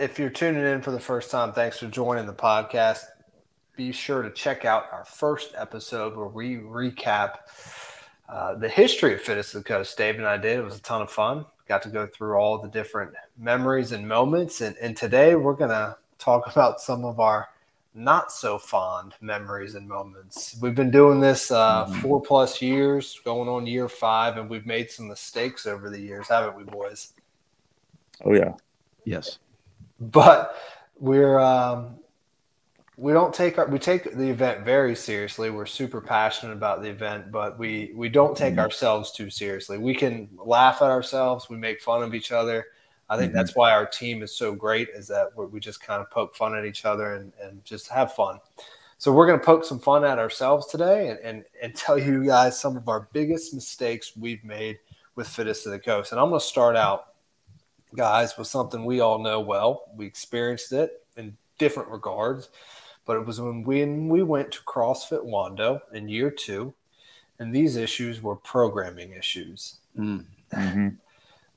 if you're tuning in for the first time, thanks for joining the podcast. Be sure to check out our first episode where we recap uh, the history of Fittest of the Coast. Dave and I did. It was a ton of fun. Got to go through all the different memories and moments. And, and today we're going to talk about some of our not so fond memories and moments. We've been doing this uh, mm-hmm. four plus years, going on year five, and we've made some mistakes over the years, haven't we, boys? Oh yeah, yes. But we're um, we don't take our we take the event very seriously. We're super passionate about the event, but we we don't take mm-hmm. ourselves too seriously. We can laugh at ourselves. We make fun of each other I think mm-hmm. that's why our team is so great is that we just kind of poke fun at each other and, and just have fun. So we're going to poke some fun at ourselves today and, and, and tell you guys some of our biggest mistakes we've made with Fittest of the Coast. And I'm going to start out, guys, was something we all know well. We experienced it in different regards, but it was when we, when we went to CrossFit Wando in year two, and these issues were programming issues. Mm-hmm.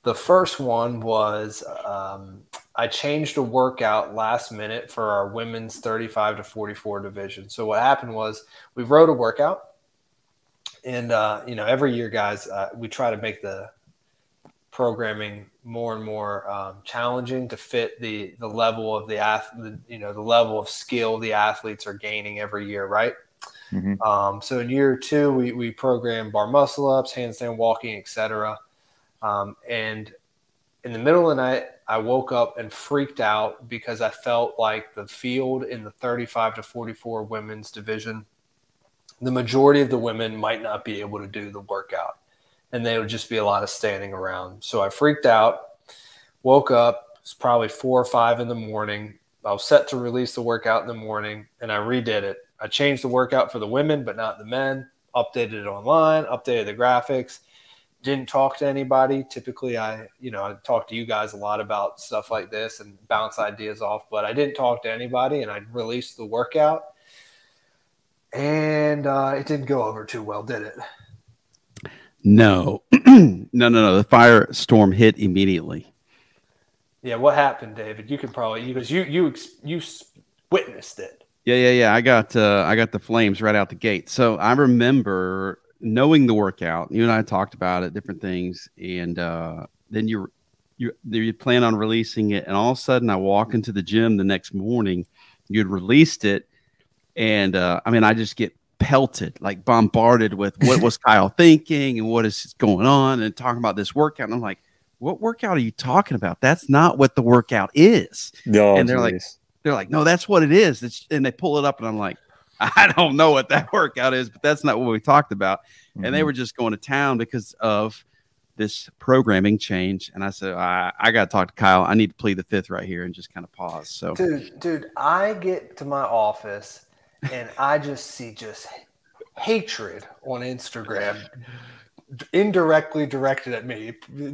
The first one was um, I changed a workout last minute for our women's 35 to 44 division. So what happened was we wrote a workout, and uh, you know every year, guys, uh, we try to make the programming more and more um, challenging to fit the the level of the athlete, you know, the level of skill the athletes are gaining every year, right? Mm-hmm. Um, so in year two, we we program bar muscle ups, handstand walking, etc. Um, and in the middle of the night, I woke up and freaked out because I felt like the field in the 35 to 44 women's division, the majority of the women might not be able to do the workout and they would just be a lot of standing around. So I freaked out, woke up, it's probably four or five in the morning. I was set to release the workout in the morning and I redid it. I changed the workout for the women, but not the men, updated it online, updated the graphics didn't talk to anybody. Typically, I, you know, I talk to you guys a lot about stuff like this and bounce ideas off, but I didn't talk to anybody and I released the workout and uh, it didn't go over too well, did it? No, no, no, no. The firestorm hit immediately. Yeah, what happened, David? You can probably because you you you witnessed it. Yeah, yeah, yeah. I got uh, I got the flames right out the gate. So I remember knowing the workout, you and I talked about it, different things, and uh, then you you you plan on releasing it, and all of a sudden I walk into the gym the next morning, you'd released it, and uh, I mean I just get pelted, like bombarded with what was Kyle thinking and what is going on, and talking about this workout, and I'm like, what workout are you talking about? That's not what the workout is. Oh, and they're geez. like, they're like, no, that's what it is. It's, and they pull it up, and I'm like, I don't know what that workout is, but that's not what we talked about. Mm-hmm. And they mm-hmm. were just going to town because of this programming change. And I said, I, I got to talk to Kyle. I need to plead the fifth right here and just kind of pause. So, dude, dude, I get to my office and I just see just hatred on Instagram indirectly directed at me.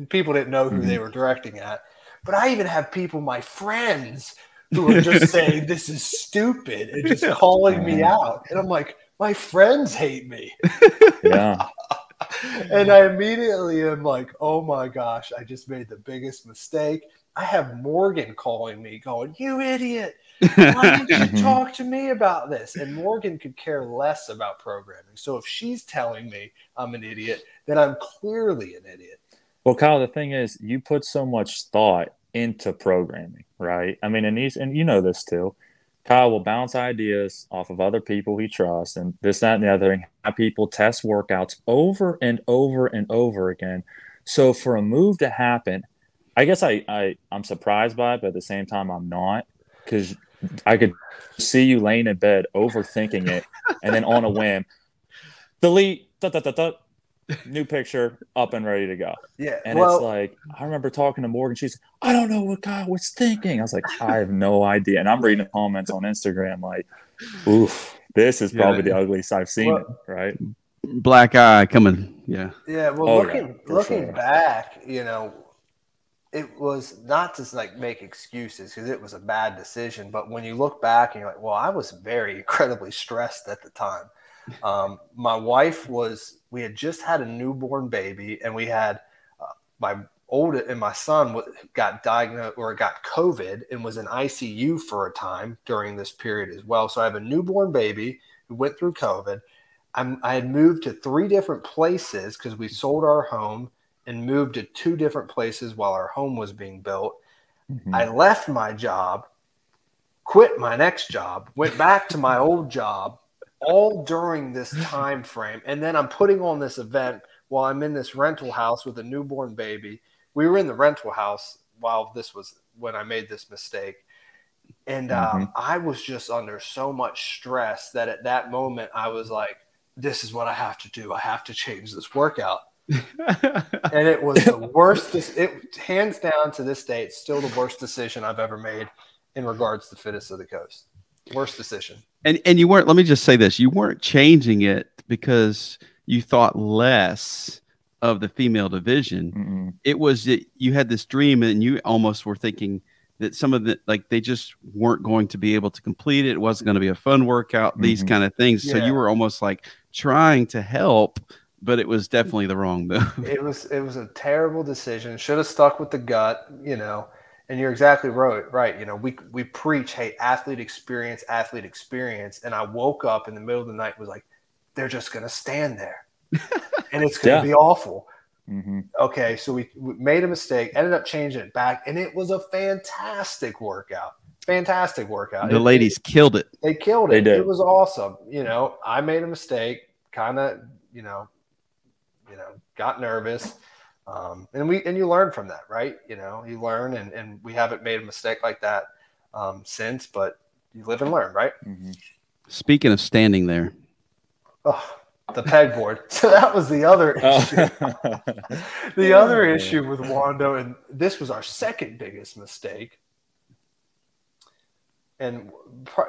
People didn't know who mm-hmm. they were directing at. But I even have people, my friends, who are just saying this is stupid and just calling me out. And I'm like, my friends hate me. Yeah. and I immediately am like, oh my gosh, I just made the biggest mistake. I have Morgan calling me, going, You idiot. Why didn't you mm-hmm. talk to me about this? And Morgan could care less about programming. So if she's telling me I'm an idiot, then I'm clearly an idiot. Well, Kyle, the thing is, you put so much thought into programming, right? I mean, and these, and you know this too. Kyle will bounce ideas off of other people he trusts, and this, that, and the other, and have people test workouts over and over and over again. So for a move to happen, I guess I, I I'm surprised by it, but at the same time, I'm not because I could see you laying in bed overthinking it, and then on a whim, delete. Da, da, da, da, new picture up and ready to go. Yeah. And well, it's like, I remember talking to Morgan. She's, I don't know what Kyle was thinking. I was like, I have no idea. And I'm reading the comments on Instagram, like, oof, this is probably yeah. the ugliest I've seen well, it, right? Black eye coming. Yeah. Yeah. Well, oh, looking, yeah, looking sure. back, you know, it was not to like make excuses because it was a bad decision. But when you look back and you're like, well, I was very incredibly stressed at the time. Um, my wife was, we had just had a newborn baby, and we had uh, my old and my son got diagnosed or got COVID and was in ICU for a time during this period as well. So I have a newborn baby who went through COVID. I'm, I had moved to three different places because we sold our home and moved to two different places while our home was being built. Mm-hmm. I left my job, quit my next job, went back to my old job, all during this time frame, and then I'm putting on this event while I'm in this rental house with a newborn baby we were in the rental house while this was when I made this mistake. And um, mm-hmm. I was just under so much stress that at that moment I was like, this is what I have to do. I have to change this workout. And it was the worst. It hands down to this day, it's still the worst decision I've ever made in regards to fittest of the coast. Worst decision. And and you weren't. Let me just say this: you weren't changing it because you thought less of the female division. Mm-mm. It was that you had this dream and you almost were thinking that some of the like they just weren't going to be able to complete it. It wasn't going to be a fun workout, mm-hmm. these kind of things. Yeah. So you were almost like trying to help, but it was definitely the wrong move. It was it was a terrible decision. Should have stuck with the gut, you know. And you're exactly right. Right. You know, we we preach, hey, athlete experience, athlete experience. And I woke up in the middle of the night was like, they're just gonna stand there and it's going to yeah. be awful. Mm-hmm. Okay, so we, we, made a mistake, ended up changing it back, and it was a fantastic workout. Fantastic workout. The it, ladies it, killed it. They killed it. They did. It was awesome. You know, I made a mistake, kind of, you know, you know, got nervous. Um, and we and you learn from that, right? You know, you learn, and and we haven't made a mistake like that um, since, but you live and learn, right? Mm-hmm. Speaking of standing there, oh, the pegboard. So that was the other oh. issue. the other issue with Wando, and this was our second biggest mistake, and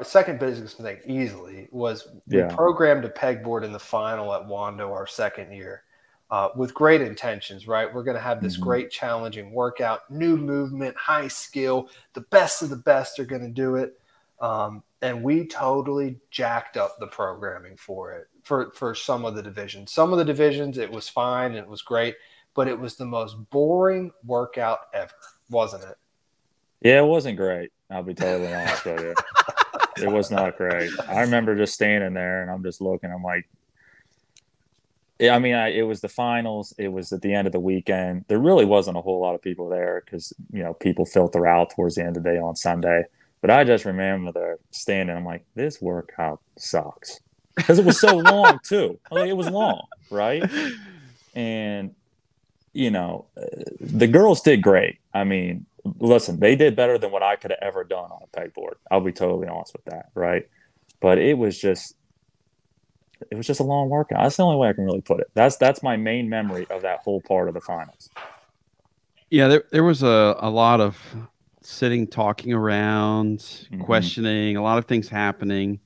second biggest mistake easily was we yeah. programmed a pegboard in the final at Wando our second year. Uh, with great intentions, right? We're going to have this mm-hmm. great challenging workout, new movement, high skill. The best of the best are going to do it. Um, and we totally jacked up the programming for it for for some of the divisions. Some of the divisions it was fine, it was great, but it was the most boring workout ever, wasn't it? Yeah, it wasn't great. I'll be totally honest with you. It was not great. I remember just standing there and I'm just looking. I'm like, I mean, I, it was the finals. It was at the end of the weekend. There really wasn't a whole lot of people there because you know people filter out towards the end of the day on Sunday. But I just remember there standing. I'm like, this workout sucks because it was so long too. Like, it was long, right? And you know, uh, the girls did great. I mean, listen, they did better than what I could have ever done on a pegboard. I'll be totally honest with that, right? But it was just it was just a long workout. That's the only way I can really put it. That's that's my main memory of that whole part of the finals. Yeah, there there was a, a lot of sitting, talking around, mm-hmm. questioning, a lot of things happening.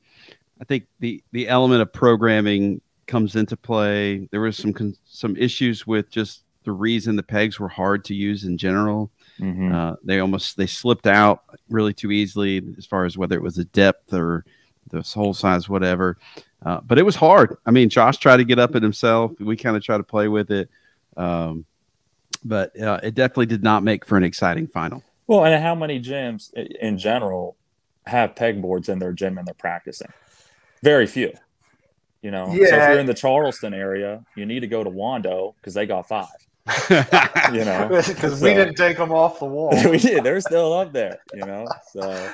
I think the the element of programming comes into play. There was some some issues with just the reason the pegs were hard to use in general. Mm-hmm. Uh, they almost they slipped out really too easily as far as whether it was the depth or the hole size, whatever. Uh, but it was hard. I mean, Josh tried to get up it himself. We kind of tried to play with it, um, but uh, it definitely did not make for an exciting final. Well, and how many gyms in general have pegboards in their gym and they're practicing? Very few. You know, yeah. so if you're in the Charleston area, you need to go to Wando because they got five. you know, because so, we didn't take them off the wall. we did. They're still up there. You know, so.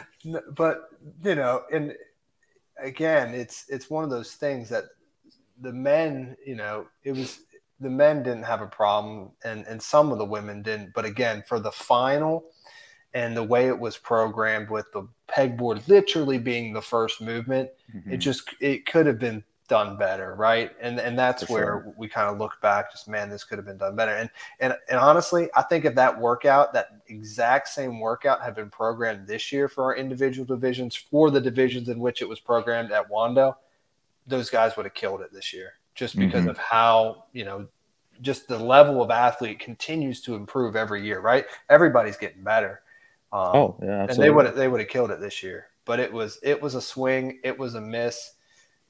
But you know, and again, it's it's one of those things that the men, you know, it was the men didn't have a problem, and and some of the women didn't. But again, for the final and the way it was programmed with the pegboard literally being the first movement, mm-hmm. it just it could have been done better, right? And and that's For where sure. we kind of look back, just man, this could have been done better. And and and honestly, I think if that workout, that exact same workout, had been programmed this year for our individual divisions, for the divisions in which it was programmed at Wando, those guys would have killed it this year, just because mm-hmm. of how you know. Just the level of athlete continues to improve every year, right? Everybody's getting better. Um, oh yeah, absolutely. and they would they would have killed it this year. But it was it was a swing, it was a miss,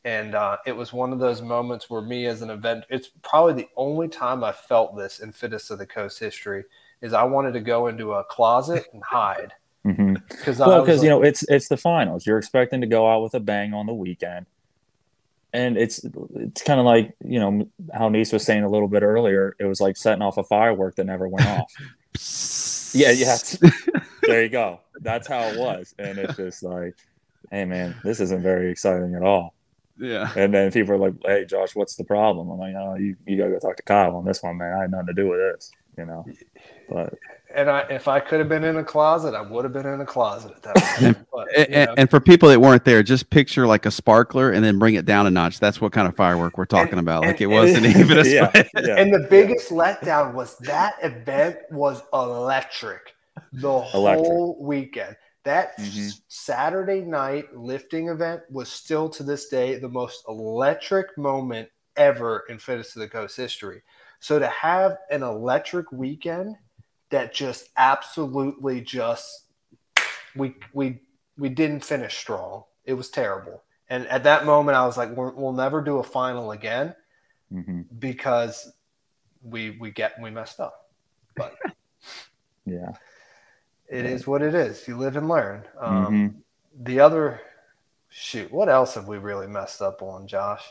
and uh, it was one of those moments where me as an event, it's probably the only time I felt this in Fittest of the Coast history is I wanted to go into a closet and hide. hmm Because Well, because you know it's it's the finals. You're expecting to go out with a bang on the weekend, and it's it's kind of like you know how Nice was saying a little bit earlier. It was like setting off a firework that never went off. Yeah, yeah. there you go. That's how it was, and it's just like, hey man, this isn't very exciting at all. Yeah. And then people are like, hey Josh, what's the problem? I'm like, oh, you you gotta go talk to Kyle on this one, man. I had nothing to do with this, you know. But and I, if I could have been in a closet, I would have been in a closet at that point. But, you And, know. and for people that weren't there, just picture like a sparkler and then bring it down a notch. That's what kind of firework we're talking about. Like it and- wasn't even a yeah, yeah. And the biggest letdown was that event was electric the whole weekend. That Mhm. Saturday night lifting event was still to this day the most electric moment ever in Fittest of the Coast history. So to have an electric weekend that just absolutely just we we we didn't finish strong. It was terrible. And at that moment, I was like, We're, "We'll never do a final again." Mhm. because we we get we messed up. But yeah. It is what it is. You live and learn. Um, Mhm. The other shoot, what else have we really messed up on, Josh?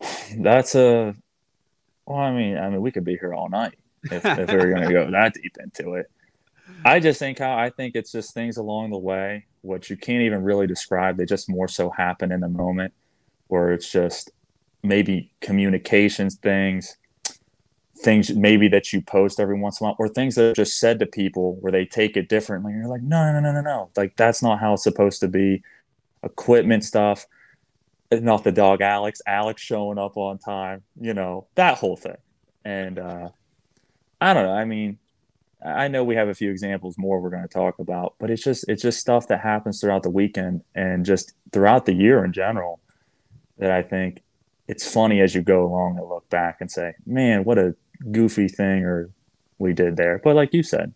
That's a. Well, I mean, I mean, we could be here all night if, if we were going to go that deep into it. I just think how I think it's just things along the way, which you can't even really describe. They just more so happen in the moment, where it's just maybe communications things, things maybe that you post every once in a while, or things that are just said to people where they take it differently. You're like, no, no, no, no, no, like that's not how it's supposed to be. Equipment stuff, not the dog Alex, Alex showing up on time, you know, that whole thing. And uh, I don't know. I mean, I know we have a few examples more we're going to talk about, but it's just it's just stuff that happens throughout the weekend and just throughout the year in general that I think it's funny as you go along and look back and say, "Man, what a goofy thing or we did there." But like you said,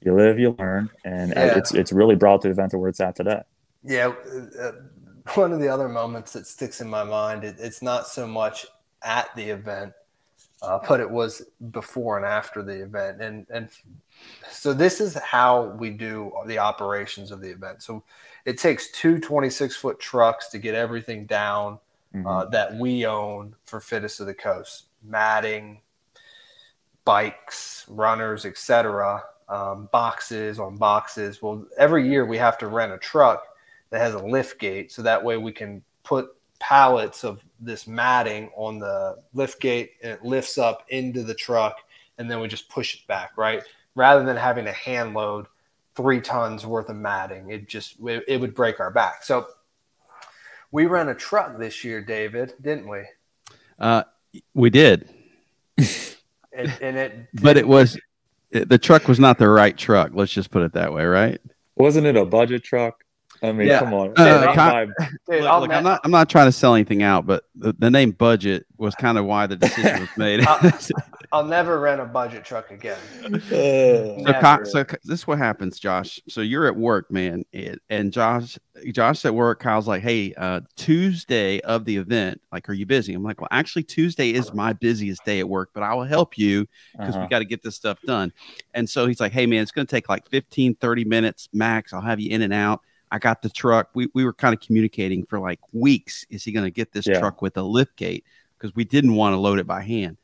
you live, you learn, and Yeah. it's it's really brought to the event to where it's at today. Yeah, uh, one of the other moments that sticks in my mind, it, it's not so much at the event, uh, but it was before and after the event. And and so this is how we do the operations of the event. So it takes two 26 foot trucks to get everything down Mhm. uh, that we own for Fittest of the Coast, matting, bikes, runners, etc. Um, boxes on boxes. Well, every year we have to rent a truck that has a lift gate, so that way we can put pallets of this matting on the lift gate, and it lifts up into the truck, and then we just push it back, right? Rather than having to hand load three tons worth of matting, it just it, it would break our back. So we rent a truck this year, David, didn't we? Uh, we did, And, and it, but it was it, the truck was not the right truck. Let's just put it that way, right? Wasn't it a budget truck? I mean, Yeah. come on. Uh, Not Ky- my- dude, Look, I'll look, ne- I'm not. I'm not trying to sell anything out, but the, the name budget was kind of why the decision was made. I'll never rent a budget truck again. So, Never. So this is what happens, Josh. So you're at work, man, and, and Josh, Josh at work. Kyle's like, "Hey, uh, Tuesday of the event, like, are you busy?" I'm like, "Well, actually, Tuesday is my busiest day at work, but I will help you because uh-huh. we got to get this stuff done." And so he's like, "Hey, man, it's going to take like 15, 30 minutes max. I'll have you in and out." I got the truck. We, we were kind of communicating for like weeks. Is he going to get this Yeah. truck with a lift gate? Because we didn't want to load it by hand.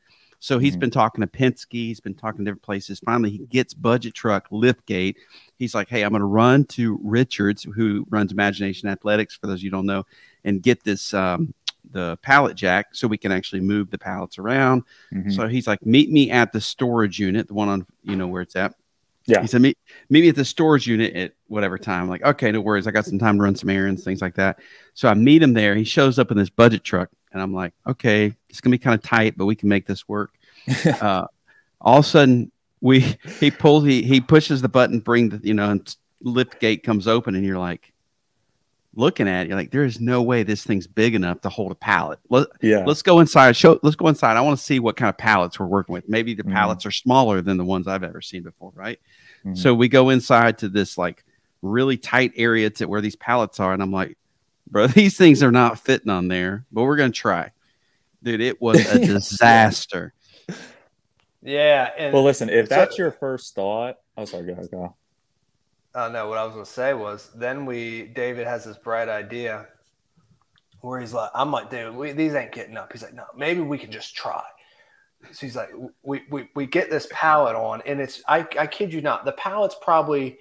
So he's Mhm. been talking to Penske. He's been talking to different places. Finally, he gets budget truck lift gate. He's like, "Hey, I'm going to run to Richards, who runs Imagination Athletics, for those of you who don't know, and get this um, the pallet jack so we can actually move the pallets around." Mhm. So he's like, "Meet me at the storage unit, the one on you know where it's at." Yeah. He said, "Meet meet me at the storage unit at whatever time." I'm like, okay, no worries. I got some time to run some errands, things like that. So I meet him there. He shows up in this budget truck, and I'm like, okay, it's gonna be kind of tight, but we can make this work. uh, all of a sudden, we he pulls he he pushes the button, bring the you know, and lift gate comes open, and you're like. Looking at it, you're like, there is no way this thing's big enough to hold a pallet. Let, yeah. let's go inside. Show. Let's go inside. I want to see what kind of pallets we're working with. Maybe the Mhm. pallets are smaller than the ones I've ever seen before, right? Mhm. So we go inside to this like really tight area to where these pallets are, and I'm like, bro, these things are not fitting on there, but we're gonna try. Dude, it was a disaster. Yeah, and Well, listen, if So- that's your first thought, oh, sorry, go ahead, go. Oh no, what I was gonna say was then we David has this bright idea where he's like, I'm like, dude, we, these ain't getting up. He's like, no, maybe we can just try. So he's like, we, we, we get this pallet on, and it's I, I kid you not, the pallet's probably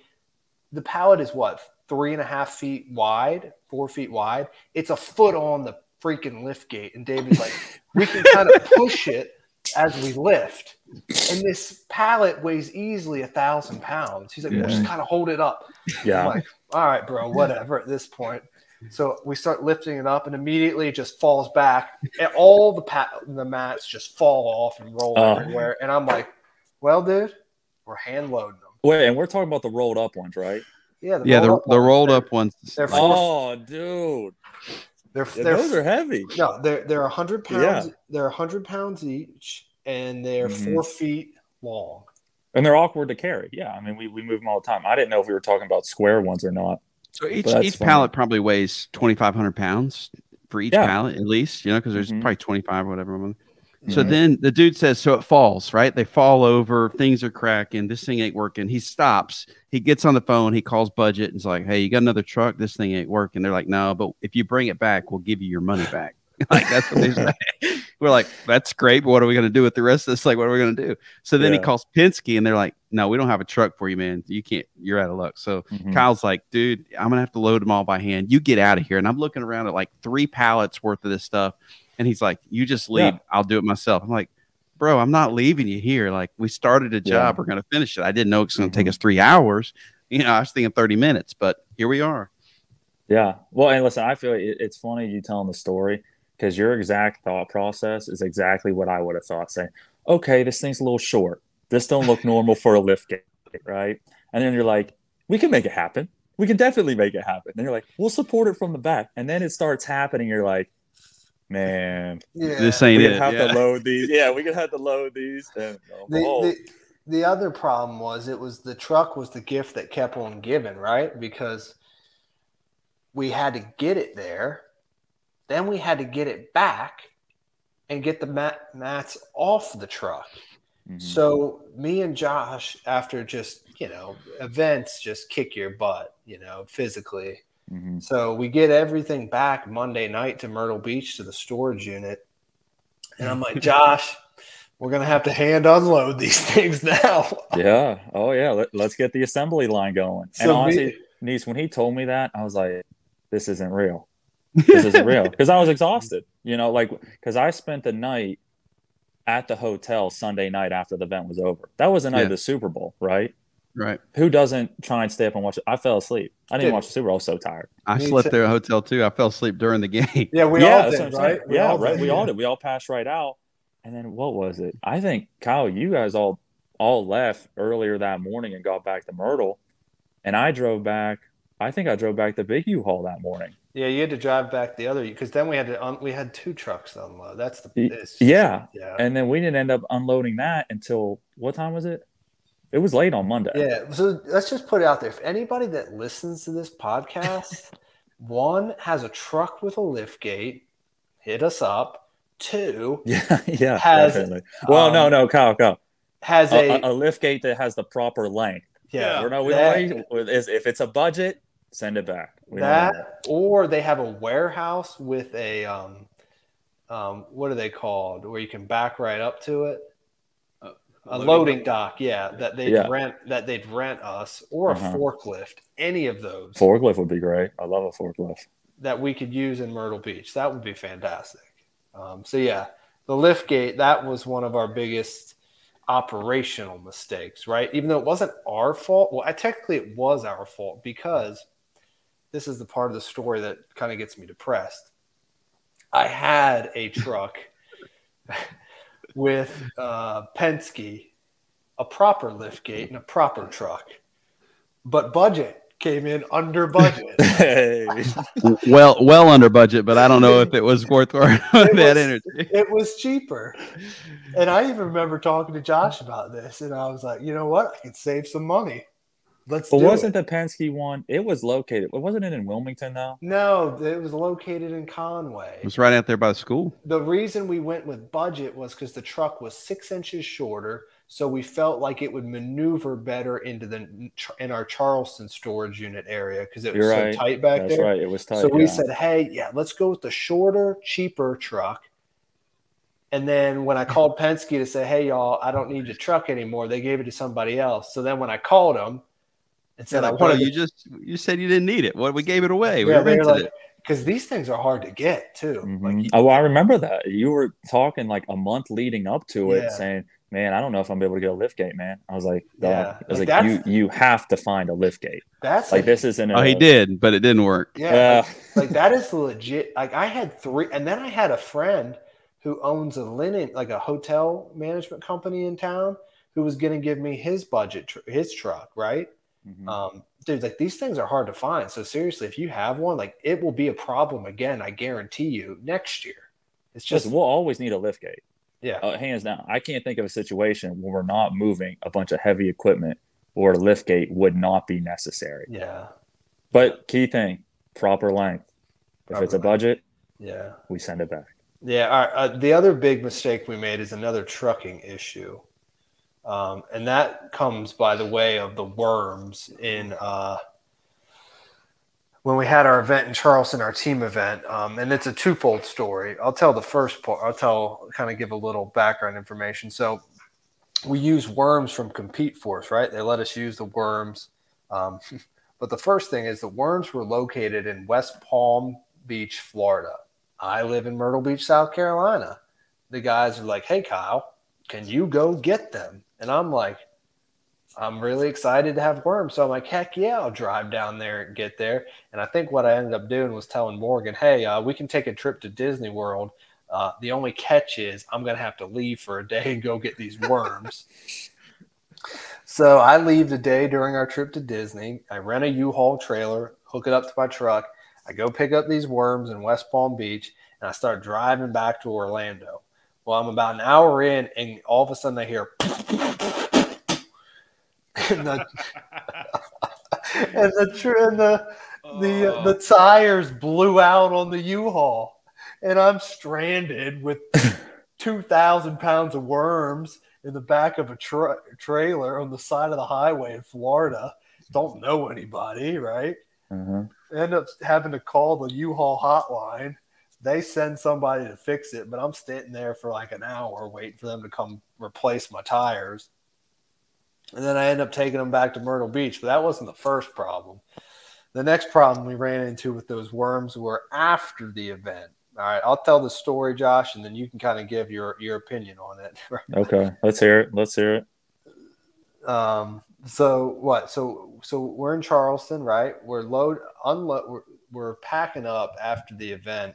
the pallet is what three and a half feet wide, four feet wide. It's a foot on the freaking lift gate, and David's like, we can kind of push it as we lift. And this pallet weighs easily a thousand pounds. He's like, we'll just kind of hold it up. I'm Yeah. like, all right, bro, whatever at this point. So we start lifting it up and immediately it just falls back. And all the pa- the mats just fall off and roll Oh. everywhere. And I'm like, well, dude, we're hand loading them. Wait, and we're talking about the rolled up ones, right? Yeah, the Yeah, the, roll-up the rolled up ones. They're, four, Oh, dude. they're, Yeah, they're, those are heavy. no, they're they're a hundred Yeah. pounds. They're a hundred pounds each, and they're Mhm. four feet long. And they're awkward to carry. Yeah. I mean, we, we move them all the time. I didn't know if we were talking about square ones or not. So each each fine. pallet probably weighs twenty five hundred pounds for each Yeah. pallet at least. You know, because there's Mhm. probably twenty five or whatever. So Mhm. then the dude says, so it falls, right? They fall over, things are cracking, this thing ain't working. He stops, he gets on the phone, he calls budget and is like, Hey, you got another truck? This thing ain't working. They're like, No, but if you bring it back, we'll give you your money back. like that's what they say. We're like, That's great, but what are we gonna do with the rest of this? Like, what are we gonna do? So then he calls Penske and they're like, No, we don't have a truck for you, man. You can't, you're out of luck. So Mhm. Kyle's like, dude, I'm gonna have to load them all by hand. You get out of here. And I'm looking around at like three pallets worth of this stuff. And he's like, You just leave. Yeah. I'll do it myself. I'm like, Bro, I'm not leaving you here. Like, we started a job. We're gonna finish it. I didn't know it's gonna take Mhm. us three hours. You know, I was thinking 30 minutes, but here we are. Yeah. Well, and listen, I feel it, it's funny you telling the story because your exact thought process is exactly what I would have thought. Saying, okay, this thing's a little short. This don't look normal for a lift gate, right? And then you're like, we can make it happen. We can definitely make it happen. And you're like, we'll support it from the back. And then it starts happening. You're like, man, Yeah. This ain't we it. could have Yeah. to load these. Yeah, we could have to load these. And, The, oh, the, the other problem was it was the truck was the gift that kept on giving, right? Because we had to get it there, then we had to get it back and get the mat, mats off the truck. mhm. So me and Josh, after just you know events, just kick your butt, you know, physically. Mhm. So we get everything back Monday night to Myrtle Beach to the storage unit. And I'm like, Josh, we're going to have to hand unload these things now. Yeah. Oh, yeah. Let, let's get the assembly line going. and So me- honestly, Niece, when he told me that, I was like, this isn't real. This isn't real. Because I was exhausted, you know, like, because I spent the night at the hotel Sunday night after the event was over. That was the night Yeah. of the Super Bowl, right? Right. Who doesn't try and stay up and watch it? I fell asleep. I didn't Dude. even watch the Super Bowl. I was so tired. I Me slept too. there at a hotel too. I fell asleep during the game. Yeah, we yeah, all did, what I'm saying. right? We yeah, all right. did. We all did. We all passed right out. And then what was it? I think Kyle, you guys all all left earlier that morning and got back to Myrtle, and I drove back. I think I drove back to Big U Hall that morning. Yeah, you had to drive back the other because then we had to un- we had two trucks to unload. That's the Y- yeah. yeah. And then we didn't end up unloading that until what time was it? It was late on Monday. Yeah, so let's just put it out there. If anybody that listens to this podcast, one has a truck with a lift gate, hit us up. Two Yeah, yeah, Has- definitely. Well, no, um, no, Kyle, Kyle. has A, a, a, lift gate that has the proper length. yeah, We're not, we that- don't. If it's a budget, send it back. We that or they have a warehouse with a um, um, what are they called? Where you can back right up to it. A loading dock, yeah, that they'd Yeah. rent that they'd rent us or a Uh-huh. forklift, any of those Forklift would be great. I love a forklift. that we could use in Myrtle Beach. That would be fantastic. Um, so yeah, the lift gate that was one of our biggest operational mistakes, right? Even though it wasn't our fault. Well, I, technically it was our fault because this is the part of the story that kind of gets me depressed. I had a truck with uh, Penske, a proper lift gate and a proper truck, but budget came in under budget. Hey. well, well under budget, but I don't know if it was worth It that was- energy. it was cheaper. And I even remember talking to Josh about this, and I was like, you know what? I could save some money. Let's But wasn't it. the Penske one? It was located. Wasn't it in Wilmington though? No, it was located in Conway. It was right out there by the school. the reason we went with budget was because the truck was six inches shorter, so we felt like it would maneuver better into the in our Charleston storage unit area because it was You're so right. tight back there. That's there. right. It was tight. So we said, "Hey, yeah, let's go with the shorter, cheaper truck." And then when I called Penske to say, "Hey, y'all, I don't need your truck anymore," they gave it to somebody else. So then when I called them and said, Said, "I like, bro, wanted," you just you said you didn't need it. What we gave it away. Yeah, they were rented like, it. because these things are hard to get too. Mhm. Like, oh, I remember that. You were talking like a month leading up to it, Yeah. saying, "Man, I don't know if I'm able to get a lift gate, man." I was like, Yeah. "Yeah." I was Like, like, "You you have to find a lift gate. that's Like a- this isn't." Oh, he did, but it didn't work. Yeah, Yeah. like, like that is legit. Like I had three, and then I had a friend who owns a linen, like a hotel management company in town, who was going to give me his budget, tr- his truck, right? Mhm. Um, dude, like these things are hard to find. So seriously, if you have one, like it will be a problem again. I guarantee you next year. It's just Listen, we'll always need a lift gate. yeah, Uh, hands down. I can't think of a situation where we're not moving a bunch of heavy equipment or a lift gate would not be necessary. yeah, But key thing, proper length. If it's a length. budget, yeah, we send it back. yeah. All right, uh, the other big mistake we made is another trucking issue. Um, and that comes by the way of the worms in uh, when we had our event in Charleston, our team event, um, and it's a twofold story. I'll tell the first part. I'll tell kind of give a little background information. So we use worms from Compete Force, right? They let us use the worms. Um, but the first thing is the worms were located in West Palm Beach, Florida. I live in Myrtle Beach, South Carolina. The guys are like, "Hey, Kyle, can you go get them?" And I'm like, I'm really excited to have worms. So I'm like, heck yeah, I'll drive down there and get there. And I think what I ended up doing was telling Morgan, hey, uh, we can take a trip to Disney World. Uh, the only catch is I'm going to have to leave for a day and go get these worms. so I leave the day during our trip to Disney. I rent a U-Haul trailer, hook it up to my truck. I go pick up these worms in West Palm Beach, and I start driving back to Orlando. Well, I'm about an hour in, and all of a sudden I hear and the and the tr- and the the Oh. the tires blew out on the U-Haul, and I'm stranded with two thousand pounds of worms in the back of a tra- trailer on the side of the highway in Florida. Don't know anybody, right? Uh-huh. End up having to call the U-Haul hotline. They send somebody to fix it, but I'm standing there for like an hour waiting for them to come replace my tires. And then I end up taking them back to Myrtle Beach, but that wasn't the first problem. The next problem we ran into with those worms were after the event. All right, I'll tell the story, Josh, and then you can kind of give your your opinion on it. Okay, let's hear it. Let's hear it. Um, so what? So so we're in Charleston, right? We're load unload. We're, we're packing up after the event.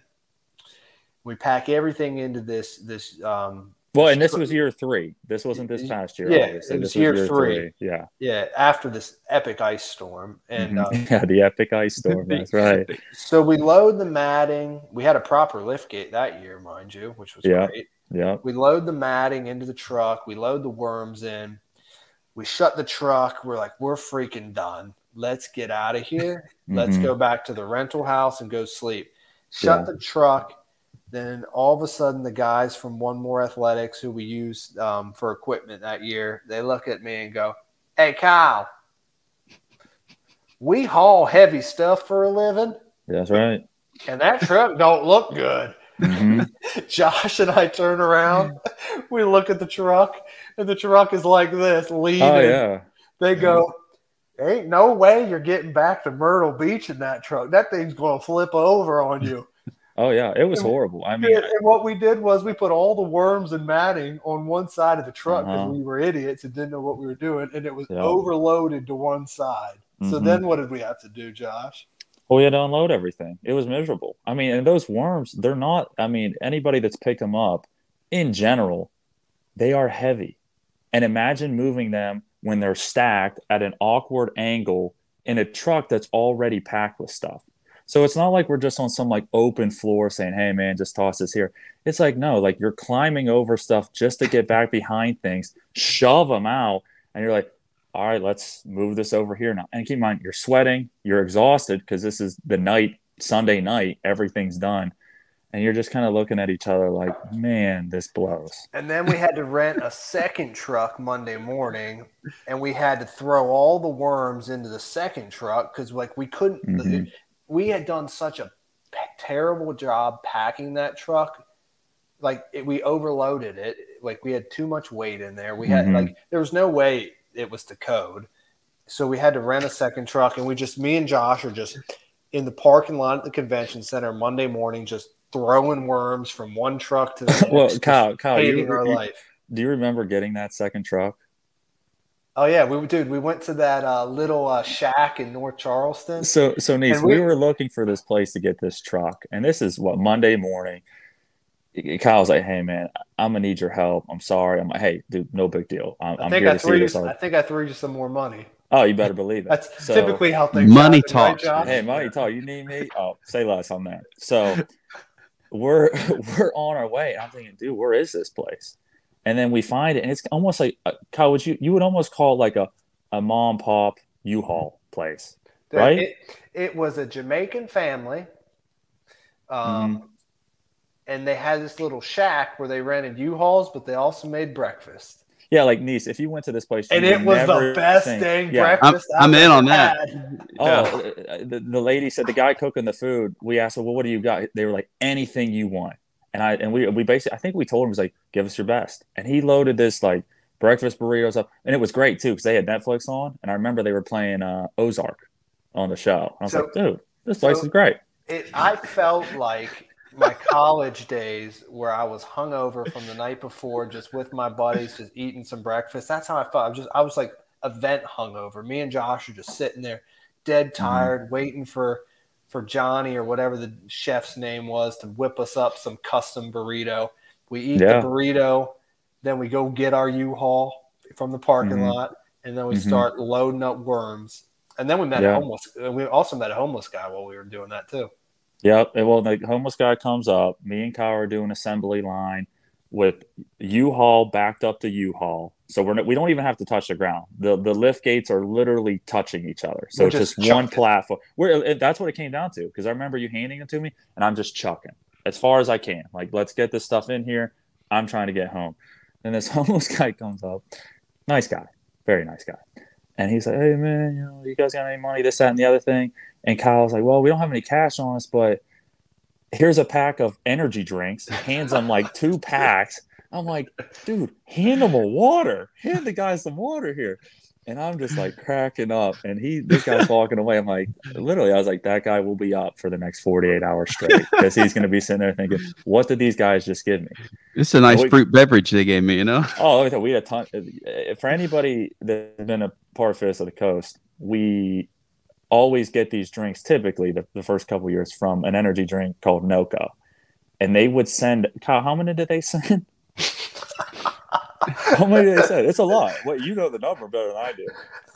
We pack everything into this this. Um, Well, and this was year three. This wasn't this past year. Yeah, obviously. it was This year three. Yeah. yeah, after this epic ice storm, and Mhm. um, yeah, the epic ice storm. That's right. so we load the matting. We had a proper lift gate that year, mind you, which was Yeah. great. Yeah. We load the matting into the truck. We load the worms in. We shut the truck. We're like, we're freaking done. Let's get out of here. Let's Mhm. go back to the rental house and go sleep. Shut Yeah. the truck. Then all of a sudden, the guys from One More Athletics, who we used um, for equipment that year, they look at me and go, "Hey, Kyle, we haul heavy stuff for a living, That's right. and that truck don't look good." Mhm. Josh and I turn around. we look at the truck, and the truck is like this, leaning. Oh yeah. They go, "Ain't no way you're getting back to Myrtle Beach in that truck. That thing's going to flip over on you." Oh yeah. It was horrible. I mean, and, and what we did was we put all the worms and matting on one side of the truck because Uh-huh. we were idiots and didn't know what we were doing, and it was Yeah. overloaded to one side. So Mhm. then, what did we have to do, Josh? Well, we had to unload everything. It was miserable. I mean, and those worms, they're not, I mean, anybody that's picked them up in general, they are heavy. And imagine moving them when they're stacked at an awkward angle in a truck that's already packed with stuff. So it's not like we're just on some like open floor saying, hey, man, just toss this here. It's like, no, like you're climbing over stuff just to get back behind things, shove them out, and you're like, all right, let's move this over here now. And keep in mind, you're sweating, you're exhausted because this is the night, Sunday night, everything's done. And you're just kind of looking at each other like, man, this blows. And then we had to rent a second truck Monday morning, and we had to throw all the worms into the second truck because, like, we couldn't. Mhm. We had done such a p- terrible job packing that truck. Like, it, we overloaded it. Like, we had too much weight in there. We had Mhm. like there was no way it was to code, so we had to rent a second truck, and we just me and Josh are just in the parking lot at the convention center Monday morning, just throwing worms from one truck to the next. well, Kyle, Kyle, you, our you- life. do you remember getting that second truck? Oh yeah, we dude, we went to that uh, little uh, shack in North Charleston. So, so niece, we, we- were looking for this place to get this truck, and this is what Monday morning. Kyle's like, "Hey man, I'm gonna need your help. I'm sorry." I'm like, "Hey, dude, no big deal. I'm, I I'm think here I to see threw you. this." I think I threw you some more money. Oh, you better believe it. That's So- typically how things. Money happen, right, talks, Hey, money talk. You need me? Oh, say less on that. So we're we're on our way. I'm thinking, dude, where is this place? And then we find it, and it's almost like uh, Kyle. Would you you would almost call like a a mom pop U-Haul place. Dude, right? It, it was a Jamaican family. Um, Mm-hmm. and they had this little shack where they rented U-Hauls, but they also made breakfast. Yeah, like niece. If you went to this place, And it was the best think- dang yeah. breakfast. I'm- I'm in ever on that. Oh, Yeah. uh, the, the lady said the guy cooking the food. We asked her, "Well, what do you got?" They were like, "Anything you want." And I and we we basically, I think we told him was like, "Give us your best." And he loaded this like breakfast burritos up, and it was great too because they had Netflix on, and I remember they were playing uh, Ozark on the show. I was So- like, "Dude, this place so- is great." It, I felt like my college days where I was hungover from the night before, just with my buddies, just eating some breakfast. That's how I felt. I was just, I was like event hungover. Me and Josh are just sitting there, dead Mm-hmm. tired, waiting for for Johnny or whatever the chef's name was to whip us up some custom burrito. We eat Yeah. the burrito, then we go get our U-Haul from the parking Mhm. lot, and then we Mhm. start loading up worms. And then we met Yeah. a homeless. We also met a homeless guy while we were doing that too. Yep. Well, the homeless guy comes up. Me and Kyle are doing assembly line with U-Haul backed up to U-Haul. So we're we don't even have to touch the ground. The the lift gates are literally touching each other. So We're it's just just, one platform. We're, that's what it came down to. Because I remember you handing it to me, and I'm just chucking as far as I can. Like, let's get this stuff in here. I'm trying to get home. And this homeless guy comes up. Nice guy, very nice guy. And he's like, "Hey man, you know, you guys got any money? This, that, and the other thing." And Kyle's like, "Well, we don't have any cash on us, but here's a pack of energy drinks." He hands them like two packs. I'm like, "Dude, hand them a water. Hand the guy some water here." And I'm just like cracking up. And he, this guy's walking away. I'm like, literally, I was like, that guy will be up for the next 48 hours straight because he's going to be sitting there thinking, what did these guys just give me? It's a nice We- fruit beverage they gave me, you know? Oh, let me tell you, we had a ton. uh, For anybody that's been a part of Fittest of the Coast, we always get these drinks typically the, the first couple years from an energy drink called NOCCO. And they would send, Kyle, how many did they send? how many did they send? It's a lot. What you know the number better than I do.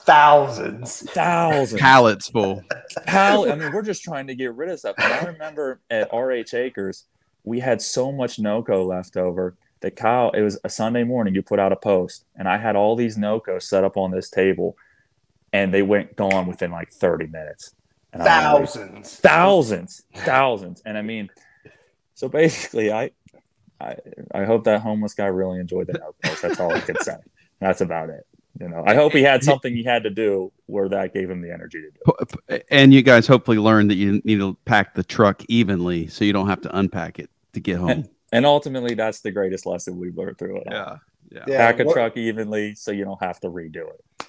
Thousands. Thousands. Pallets full. How I mean, we're just trying to get rid of stuff. And I remember at RH Acres, we had so much NOCCO left over that Kyle, it was a Sunday morning, you put out a post, and I had all these NOCCO set up on this table, and they went gone within like 30 minutes. And I'm like, Thousands. thousands, thousands. And I mean, so basically, I, I, I hope that homeless guy really enjoyed that NOCCOs. That's all I can say. That's about it. You know, I hope he had something he had to do where that gave him the energy to do. it. And you guys hopefully learned that you need to pack the truck evenly so you don't have to unpack it to get home. And ultimately, that's the greatest lesson we've learned through it. all. Yeah. Yeah. Yeah, Pack a what- truck evenly so you don't have to redo it.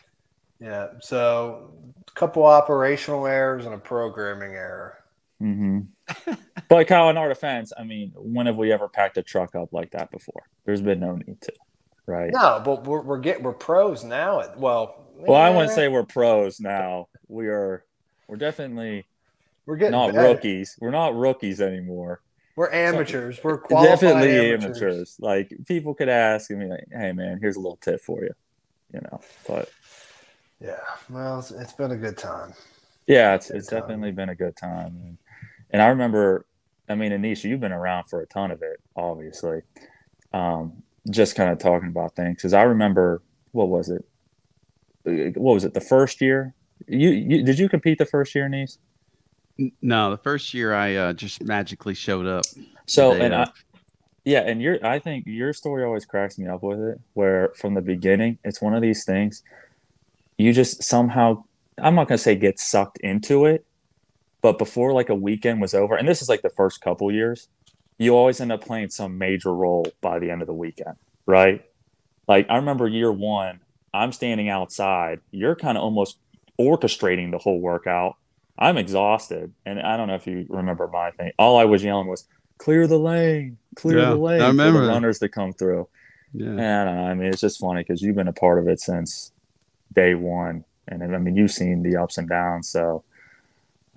Yeah. So a couple operational errors and a programming error. hmm but Kyle, in our defense, I mean, when have we ever packed a truck up like that before? There's been no need to, right? No, but we're we're getting we're pros now. At, well, Well, I wouldn't say we're pros now. We are. We're definitely we're getting not better. rookies. We're not rookies anymore. We're amateurs. We're qualified Definitely amateurs. amateurs. Like people could ask me, like, "Hey, man, here's a little tip for you," you know. But Yeah. Well, it's, it's been a good time. Yeah, it's Good it's definitely been a good time, and, and I remember, I mean, Anisha, you've been around for a ton of it, obviously. Um, just kind of talking about things because I remember what was it? what was it? The first year? You, you did you compete the first year, Nice? No, the first year I uh, just magically showed up. So and I, yeah, and your I think your story always cracks me up with it. Where from the beginning, it's one of these things. You just somehow I'm not gonna say get sucked into it, but before like a weekend was over, and this is like the first couple years, you always end up playing some major role by the end of the weekend, right? Like I remember year one, I'm standing outside. You're kind of almost orchestrating the whole workout. I'm exhausted, and I don't know if you remember my thing. All I was yelling was "Clear the lane, clear yeah, the lane" I remember for the runners to come through. Yeah, and I don't know. I mean, it's just funny because you've been a part of it since day one, and I mean, you've seen the ups and downs. So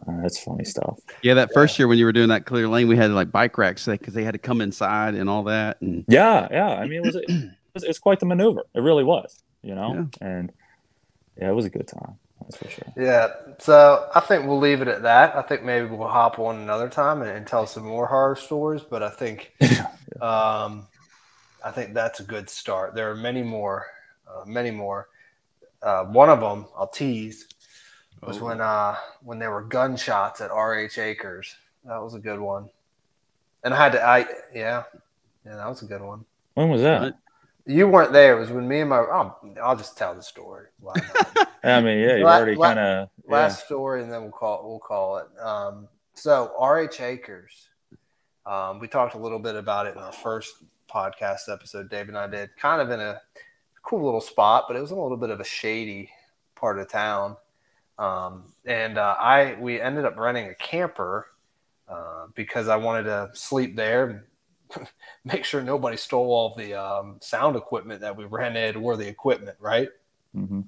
uh, that's funny stuff. Yeah, that first year when you were doing that clear lane, we had like bike racks because they had to come inside and all that. And yeah, yeah. I mean, it was it was, it was quite the maneuver. It really was, you know. Yeah. And yeah, it was a good time. That's for sure. Yeah. So I think we'll leave it at that. I think maybe we'll hop on another time and, and tell some more horror stories. But I think, yeah. um, I think that's a good start. There are many more, uh, many more. Uh, one of them I'll tease was oh. when uh when there were gunshots at RH Acres. That was a good one. And I had to I yeah. Yeah, that was a good one. When was that? You weren't there. It was when me and my oh, I'll just tell the story. I mean, yeah, you already kind of yeah. last story and then we'll call we'll call it. Um so RH Acres. Um, we talked a little bit about it in our first podcast episode Dave and I did, kind of in a cool little spot, but it was a little bit of a shady part of town. Um, and uh, I we ended up renting a camper uh, because I wanted to sleep there and make sure nobody stole all the um, sound equipment that we rented or the equipment, right? Mm-hmm.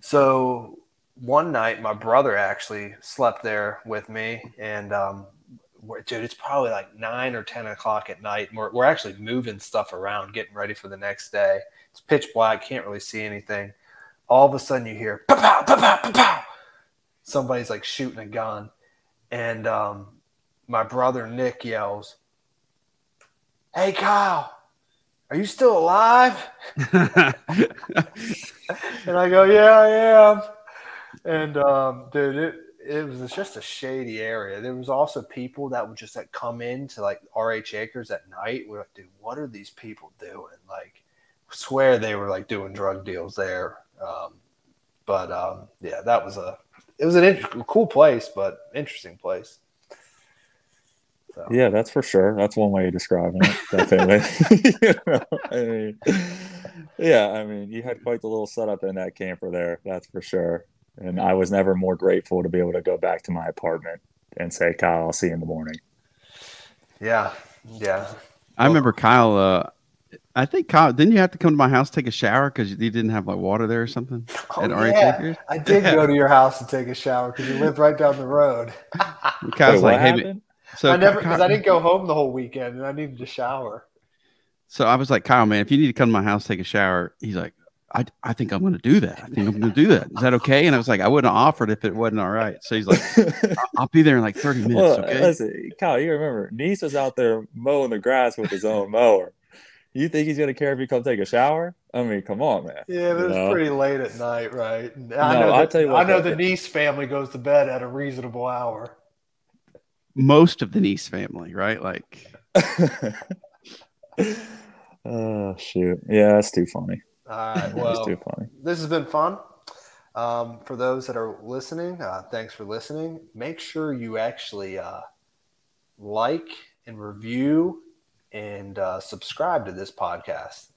So one night, my brother actually slept there with me, and um, dude, it's probably like nine or ten o'clock at night. And we're, we're actually moving stuff around, getting ready for the next day. It's pitch black, can't really see anything all of a sudden you hear pow, pow, pow, pow, pow. somebody's like shooting a gun and um, my brother nick yells hey kyle are you still alive and i go yeah i am and um, dude it, it was just a shady area there was also people that would just like come in to like rh acres at night we're like dude what are these people doing like swear they were like doing drug deals there um, but um, yeah, that was a it was an cool place, but interesting place. So. Yeah, that's for sure. That's one way of describing it. Definitely. you know, I mean, yeah, I mean, you had quite the little setup in that camper there. That's for sure. And I was never more grateful to be able to go back to my apartment and say, "Kyle, I'll see you in the morning." Yeah, yeah. I remember Kyle. Uh, I think Kyle, didn't you have to come to my house take a shower because you didn't have like water there or something? Oh, yeah. I did go to your house and take a shower because you lived right down the road. Kyle's Wait, like, hey, so I never because I didn't go home the whole weekend and I needed to shower. So I was like, Kyle, man, if you need to come to my house take a shower, he's like, I, I think I'm going to do that. I think I'm going to do that. Is that okay? And I was like, I wouldn't have offered if it wasn't all right. So he's like, I'll be there in like 30 minutes. Well, okay. Listen, Kyle, you remember, Nice was out there mowing the grass with his own mower. You think he's gonna care if you come take a shower? I mean, come on, man. Yeah, but it's know? pretty late at night, right? I no, know I tell you what, I know the Nice family goes to bed at a reasonable hour. Most of the Nice family, right? Like, oh shoot, yeah, that's too funny. All right, well, too funny. This has been fun. Um, for those that are listening, uh, thanks for listening. Make sure you actually uh, like and review and uh, subscribe to this podcast.